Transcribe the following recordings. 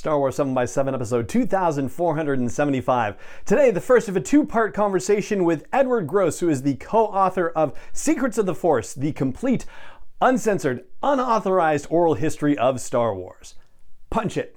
Star Wars 7 by 7 episode 2475. Today, the first of a two part conversation with Edward Gross, who is the co author of Secrets of the Force, the complete, uncensored, unauthorized oral history of Star Wars. Punch it.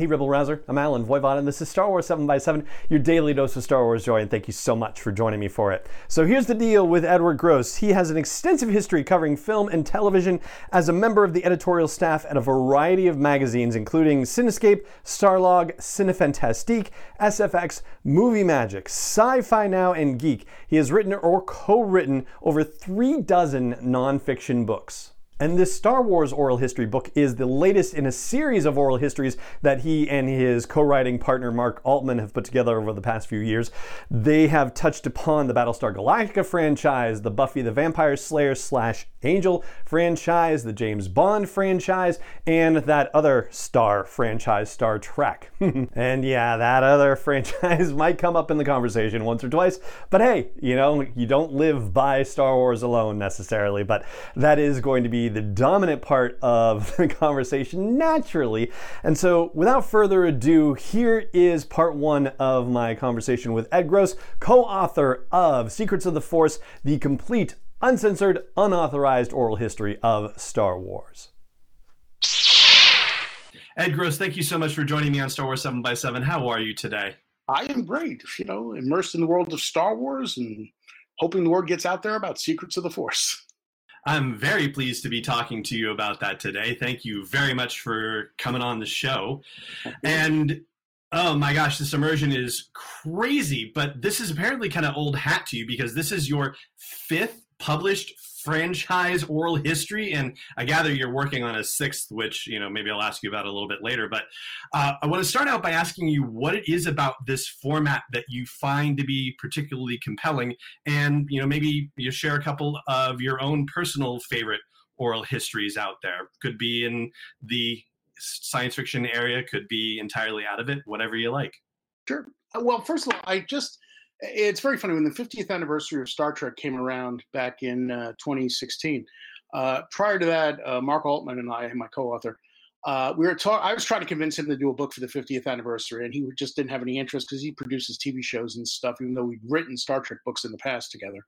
Hey, Rebel Rouser. I'm Allen Voivod, and this is Star Wars 7 by 7 your daily dose of Star Wars joy, and thank you so much for joining me for it. So, here's the deal with Edward Gross. He has an extensive history covering film and television as a member of the editorial staff at a variety of magazines, including Cinescape, Starlog, Cinefantastique, SFX, Movie Magic, Sci Fi Now, and Geek. He has written or co written over three dozen nonfiction books. And this Star Wars oral history book is the latest in a series of oral histories that he and his co writing partner Mark Altman have put together over the past few years. They have touched upon the Battlestar Galactica franchise, the Buffy the Vampire Slayer slash Angel franchise, the James Bond franchise, and that other star franchise, Star Trek. and yeah, that other franchise might come up in the conversation once or twice, but hey, you know, you don't live by Star Wars alone necessarily, but that is going to be the dominant part of the conversation naturally. And so, without further ado, here is part one of my conversation with Ed Gross, co author of Secrets of the Force, the complete, uncensored, unauthorized oral history of Star Wars. Ed Gross, thank you so much for joining me on Star Wars 7 by 7 How are you today? I am great, you know, immersed in the world of Star Wars and hoping the word gets out there about Secrets of the Force. I'm very pleased to be talking to you about that today. Thank you very much for coming on the show. And oh my gosh, this immersion is crazy, but this is apparently kind of old hat to you because this is your fifth published franchise oral history and i gather you're working on a sixth which you know maybe i'll ask you about a little bit later but uh, i want to start out by asking you what it is about this format that you find to be particularly compelling and you know maybe you share a couple of your own personal favorite oral histories out there. Could be in the science fiction area could be entirely out of it whatever you like. Sure. Well first of all i just it's very funny when the 50th anniversary of Star Trek came around back in uh, 2016. Uh, prior to that, uh, Mark Altman and I, my co-author, uh, we were talking. I was trying to convince him to do a book for the 50th anniversary, and he just didn't have any interest because he produces TV shows and stuff, even though we'd written Star Trek books in the past together.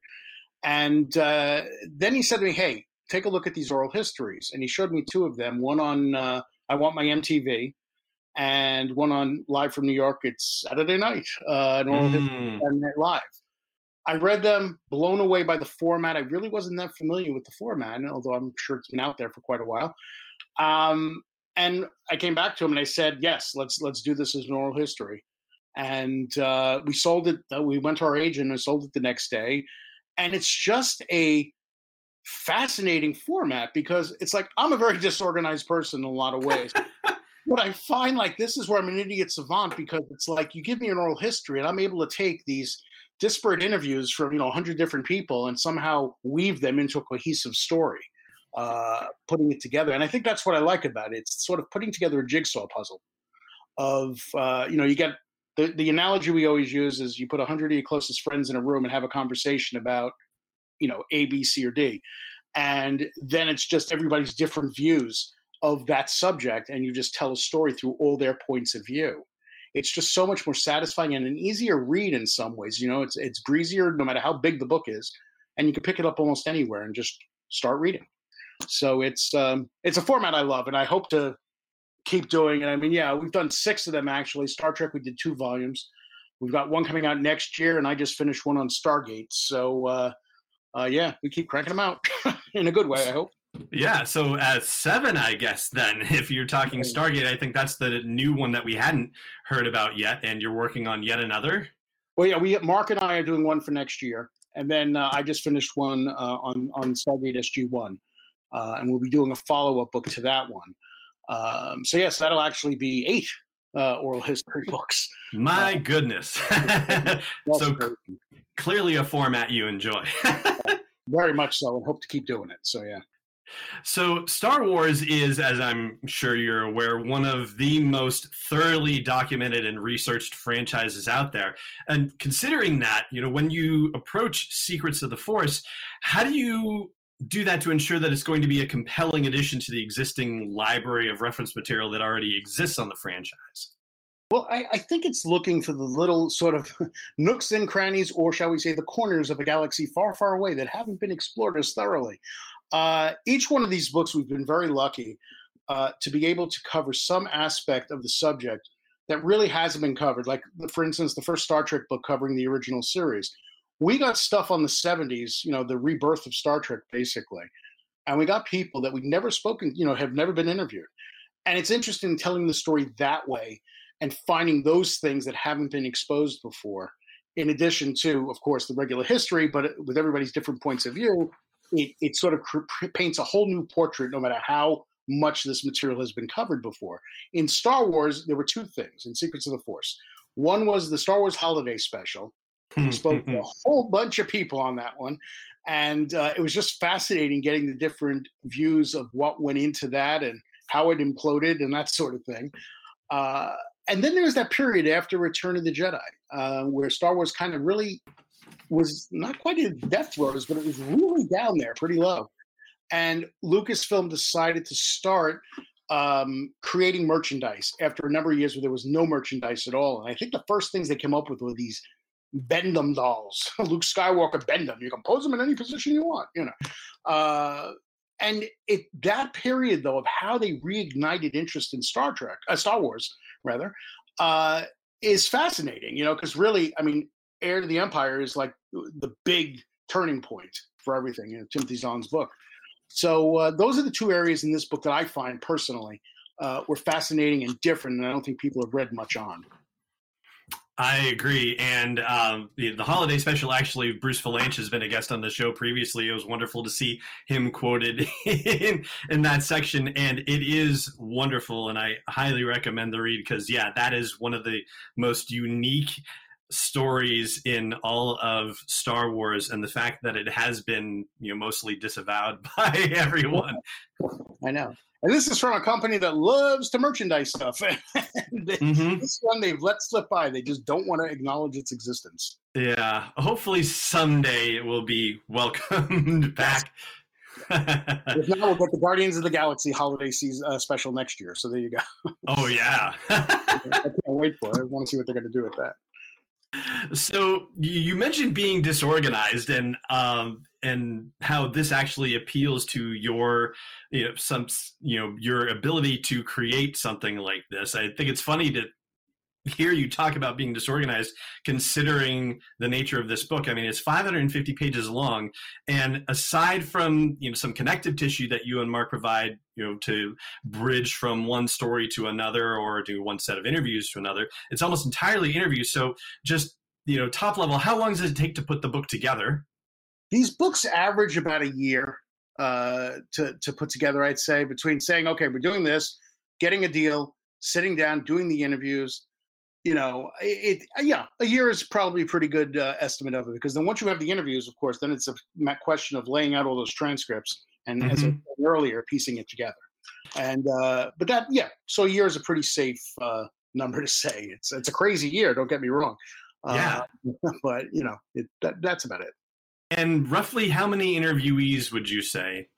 And uh, then he said to me, "Hey, take a look at these oral histories," and he showed me two of them. One on uh, "I Want My MTV," and one on Live from New York. It's Saturday night, uh, mm. Night Live. I read them, blown away by the format. I really wasn't that familiar with the format, although I'm sure it's been out there for quite a while. Um, and I came back to him and I said, "Yes, let's let's do this as an oral history." And uh, we sold it. Uh, we went to our agent and sold it the next day. And it's just a fascinating format because it's like I'm a very disorganized person in a lot of ways. But I find like this is where I'm an idiot savant because it's like you give me an oral history and I'm able to take these disparate interviews from you know 100 different people and somehow weave them into a cohesive story, uh, putting it together. And I think that's what I like about it. It's sort of putting together a jigsaw puzzle of uh, you know you get the, the analogy we always use is you put 100 of your closest friends in a room and have a conversation about you know A, B, C, or D, and then it's just everybody's different views of that subject and you just tell a story through all their points of view. It's just so much more satisfying and an easier read in some ways you know it's it's breezier no matter how big the book is and you can pick it up almost anywhere and just start reading. So it's um it's a format i love and i hope to keep doing it. I mean yeah we've done six of them actually. Star trek we did two volumes. We've got one coming out next year and i just finished one on stargate. So uh uh yeah we keep cranking them out in a good way i hope yeah, so at seven, I guess then, if you're talking Stargate, I think that's the new one that we hadn't heard about yet, and you're working on yet another. Well, yeah, we Mark and I are doing one for next year, and then uh, I just finished one uh, on on Stargate SG One, uh, and we'll be doing a follow up book to that one. Um, so yes, that'll actually be eight uh, oral history books. My uh, goodness! so clearly a format you enjoy. Very much so, and hope to keep doing it. So yeah. So, Star Wars is, as I'm sure you're aware, one of the most thoroughly documented and researched franchises out there. And considering that, you know, when you approach Secrets of the Force, how do you do that to ensure that it's going to be a compelling addition to the existing library of reference material that already exists on the franchise? Well, I, I, think it's looking for the little sort of nooks and crannies, or shall we say, the corners of a galaxy far, far away that haven't been explored as thoroughly. Uh, each one of these books, we've been very lucky uh, to be able to cover some aspect of the subject that really hasn't been covered. Like, for instance, the first Star Trek book covering the original series. We got stuff on the 70s, you know, the rebirth of Star Trek, basically. And we got people that we've never spoken, you know, have never been interviewed. And it's interesting telling the story that way and finding those things that haven't been exposed before in addition to of course the regular history but with everybody's different points of view it, it sort of cr- paints a whole new portrait no matter how much this material has been covered before. In star wars there were two things in secrets of the force. One was the star wars holiday special. We spoke to a whole bunch of people on that one and uh, it was just fascinating getting the different views of what went into that and how it imploded and that sort of thing. Uh, and then there was that period after Return of the Jedi, uh, where Star Wars kind of really was not quite in death throes, but it was really down there, pretty low. And Lucasfilm decided to start um, creating merchandise after a number of years where there was no merchandise at all. And I think the first things they came up with were these Bend-Em dolls, Luke Skywalker Bend-Em. You can pose them in any position you want, you know. Uh, and it that period though of how they reignited interest in Star Trek, uh, Star Wars rather, uh, is fascinating. You know, because really, I mean, Heir to the Empire is like the big turning point for everything. Know, Timothy Zahn's book. So uh, those are the two areas in this book that I find personally uh, were fascinating and different, and I don't think people have read much on. I agree. And um, the, the, holiday special, actually, Bruce Vilanch has been a guest on the show previously. It was wonderful to see him quoted in, in that section. And it is wonderful. And I highly recommend the read because, yeah, that is one of the most unique stories in all of Star Wars and the fact that it has been, you know, mostly disavowed by everyone. I know. And this is from a company that loves to merchandise stuff. mm-hmm. This one they've let slip by. They just don't want to acknowledge its existence. Yeah. Hopefully someday it will be welcomed back. if not, we'll get the Guardians of the Galaxy holiday season uh, special next year. So there you go. Oh yeah. I can't wait for it. I want to see what they're going to do with that. So you mentioned being disorganized and um, and how this actually appeals to your you know some you know your ability to create something like this. I think it's funny to hear you talk about being disorganized considering the nature of this book. I mean it's 550 pages long and aside from you know some connective tissue that you and mark provide you know to bridge from one story to another or do one set of interviews to another it's almost entirely interviews. So just you know top level how long does it take to put the book together? These books average about a year uh, to, to put together i'd say between saying okay we're doing this getting a deal sitting down doing the interviews you know, it, it, yeah, a year is probably a pretty good uh, estimate of it because then once you have the interviews, of course, then it's a question of laying out all those transcripts and mm-hmm. as I said earlier, piecing it together. And uh, but that yeah, so a year is a pretty safe uh, number to say. It's it's a crazy year. Don't get me wrong. Yeah, but you know it, that, that's about it. And roughly, how many interviewees would you say?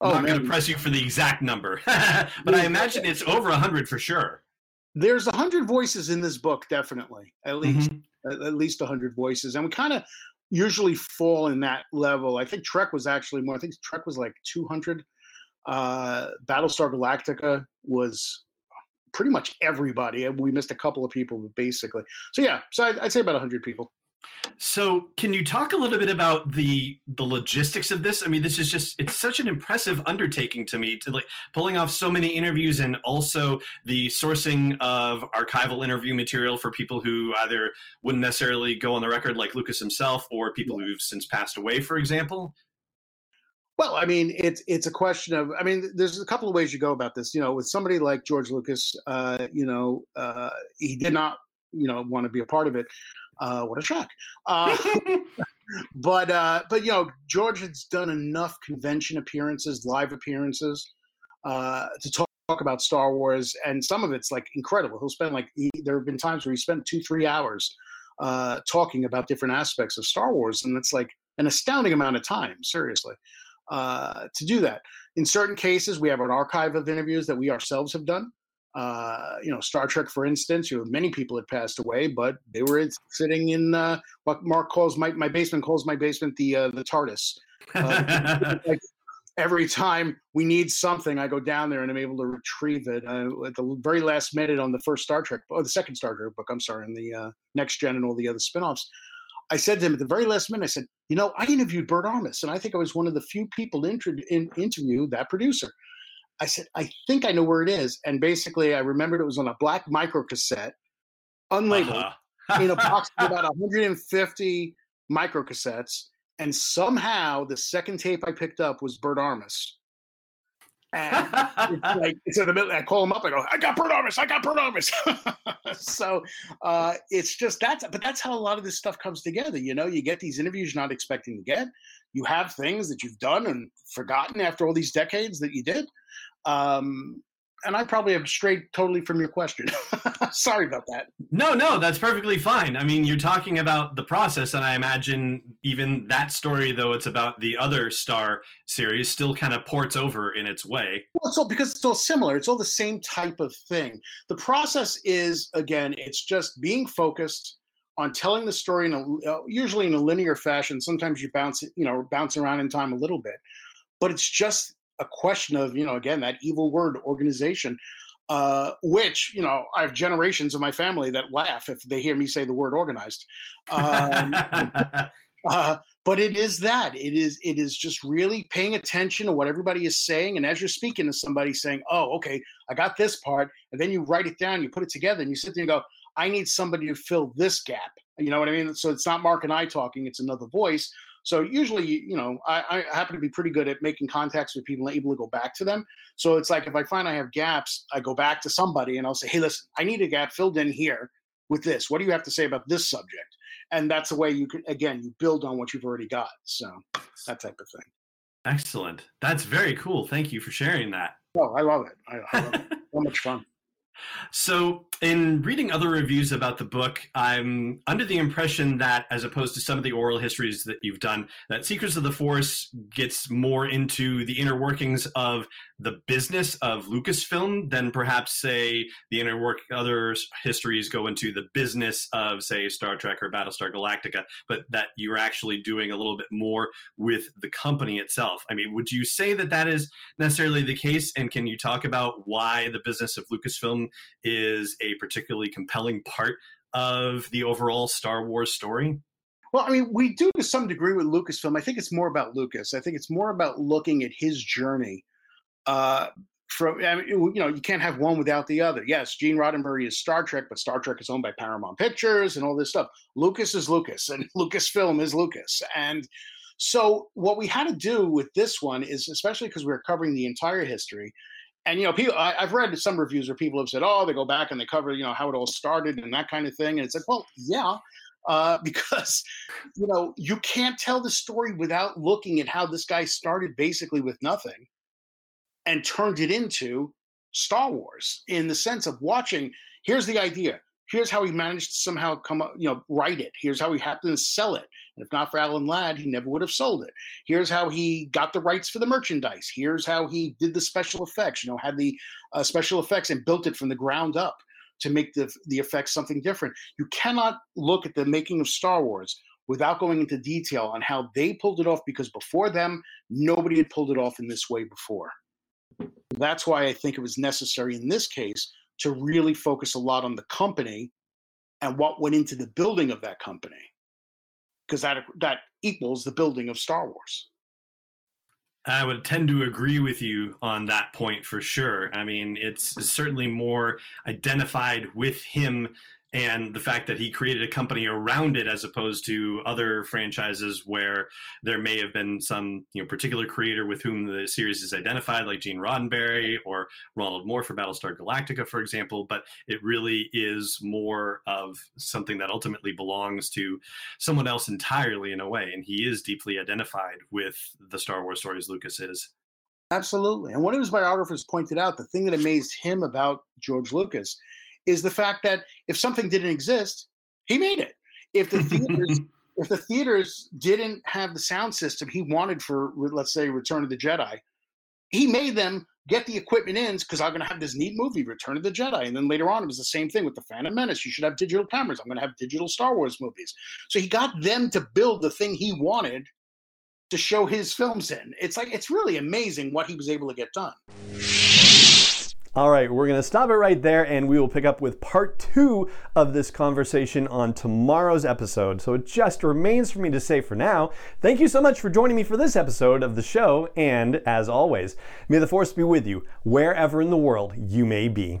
I'm oh, not going to press you for the exact number, but I imagine it's over a hundred for sure there's a hundred voices in this book, definitely, at least mm-hmm. at, at, least a hundred voices, and we kind of usually fall in that level. I think Trek was actually more. I think Trek was like 200. Uh, Battlestar Galactica was pretty much everybody. We missed a couple of people, but basically, so yeah. So I'd, I'd say about 100 people. So, can you talk a little bit about the the logistics of this? I mean, this is just it's such an impressive undertaking to me to like pulling off so many interviews and also the sourcing of archival interview material for people who either wouldn't necessarily go on the record like Lucas himself or people who've since passed away, for example. Well, I mean, it's it's a question of. I mean, there's a couple of ways you go about this. You know, with somebody like George Lucas, uh, you know, uh, he did not, you know, want to be a part of it. Uh, what a shock! Uh, but uh, but you know, George has done enough convention appearances, live appearances, uh, to talk, talk about Star Wars, and some of it's like incredible. He'll spend like he, there have been times where he spent two, three hours uh, talking about different aspects of Star Wars, and it's like an astounding amount of time, seriously, uh, to do that. In certain cases, we have an archive of interviews that we ourselves have done. Uh, you know, Star Trek, for instance, you know, many people had passed away, but they were sitting in uh, what Mark calls my, my basement calls my basement the uh, the TARDIS. Uh, like every time we need something, I go down there and I'm able to retrieve it uh, at the very last minute on the first Star Trek, or the second Star Trek book. I'm sorry, and the uh, next gen and all the other spinoffs. I said to him at the very last minute, I said, you know, I interviewed Bert Armus, and I think I was one of the few people inter- in, interview that producer. I said, I think I know where it is. And basically, I remembered it was on a black micro cassette, unlabeled, uh-huh. in a box of about 150 micro cassettes. And somehow the second tape I picked up was Bert Armus. And it's like it's in the middle. I call him up. I go, I got Bert I got Bert so uh, it's just that's, but that's how a lot of this stuff comes together. You know, you get these interviews you're not expecting to get. You have things that you've done and forgotten after all these decades that you did. Um, and I probably have strayed totally from your question. Sorry about that. No, no, that's perfectly fine. I mean, you're talking about the process, and I imagine even that story, though it's about the other Star series, still kind of ports over in its way. Well, it's all because it's all similar. It's all the same type of thing. The process is, again, it's just being focused on telling the story in a uh, usually in a linear fashion. Sometimes you bounce, you know, bounce around in time a little bit, but it's just a question of you know again that evil word organization uh, which you know I have generations of my family that laugh if they hear me say the word organized. Um, uh, but it is that it is it is just really paying attention to what everybody is saying, and as you're speaking to somebody saying, "Oh, okay, I got this part," and then you write it down, you put it together, and you sit there and go, "I need somebody to fill this gap." You know what I mean? So it's not Mark and I talking; it's another voice. So usually, you know, I, I, happen to be pretty good at making contacts with people and able to go back to them. So it's like if I find I have gaps, I go back to somebody and I'll say, hey, listen, I need a gap filled in here with this. What do you have to say about this subject? And that's the way you can, again, you build on what you've already got. So that type of thing. Excellent. That's very cool. Thank you for sharing that. Oh, I love it. I, I love it. So much fun. So, in reading other reviews about the book, I'm under the impression that, as opposed to some of the oral histories that you've done, that Secrets of the Force gets more into the inner workings of the business of Lucasfilm than perhaps, say, the inner work other histories go into the business of, say, Star Trek or Battlestar Galactica, but that you're actually doing a little bit more with the company itself. I mean, would you say that that is necessarily the case? And can you talk about why the business of Lucasfilm is a particularly compelling part of the overall Star Wars story? Well, I mean, we do to some degree with Lucasfilm. I think it's more about Lucas. I think it's more about looking at his journey. Uh, from I mean, you know, you can't have one without the other. Yes, Gene Roddenberry is Star Trek, but Star Trek is owned by Paramount Pictures and all this stuff. Lucas is Lucas, and Lucasfilm is Lucas. And so, what we had to do with this one is, especially because we are covering the entire history, and you know, people I, have read some reviews where people have said, "Oh, they go back and they cover, you know, how it all started and that kind of thing." And it's like, well, yeah, uh, because you know, you can't tell the story without looking at how this guy started basically with nothing and turned it into Star Wars in the sense of watching. Here's the idea. Here's how he managed to somehow come up, you know, write it. Here's how he happened to sell it. And if not for Alan Ladd, he never would have sold it. Here's how he got the rights for the merchandise. Here's how he did the special effects, you know, had the uh, special effects and built it from the ground up to make the, the effects something different. You cannot look at the making of Star Wars without going into detail on how they pulled it off because before them, nobody had pulled it off in this way before. That's why I think it was necessary in this case to really focus a lot on the company and what went into the building of that company because that that equals the building of Star Wars. I would tend to agree with you on that point for sure. I mean, it's certainly more identified with him and the fact that he created a company around it as opposed to other franchises where there may have been some you know particular creator with whom the series is identified like gene roddenberry or ronald moore for battlestar galactica for example but it really is more of something that ultimately belongs to someone else entirely in a way and he is deeply identified with the star wars stories lucas is. Absolutely. And one of his biographers pointed out the thing that amazed him about george lucas is the fact that if something didn't exist, he made it. If the theaters if the theaters didn't have the sound system he wanted for let's say Return of the Jedi, he made them get the equipment in because I'm going to have this neat movie, Return of the Jedi. And then later on, it was the same thing with The Phantom Menace. You should have digital cameras. I'm going to have digital Star Wars movies. So he got them to build the thing he wanted to show his films in. It's like, it's really amazing what he was able to get done. All right, we're going to stop it right there and we will pick up with part two of this conversation on tomorrow's episode. So it just remains for me to say for now, thank you so much for joining me for this episode of the show. And as always, may the force be with you wherever in the world you may be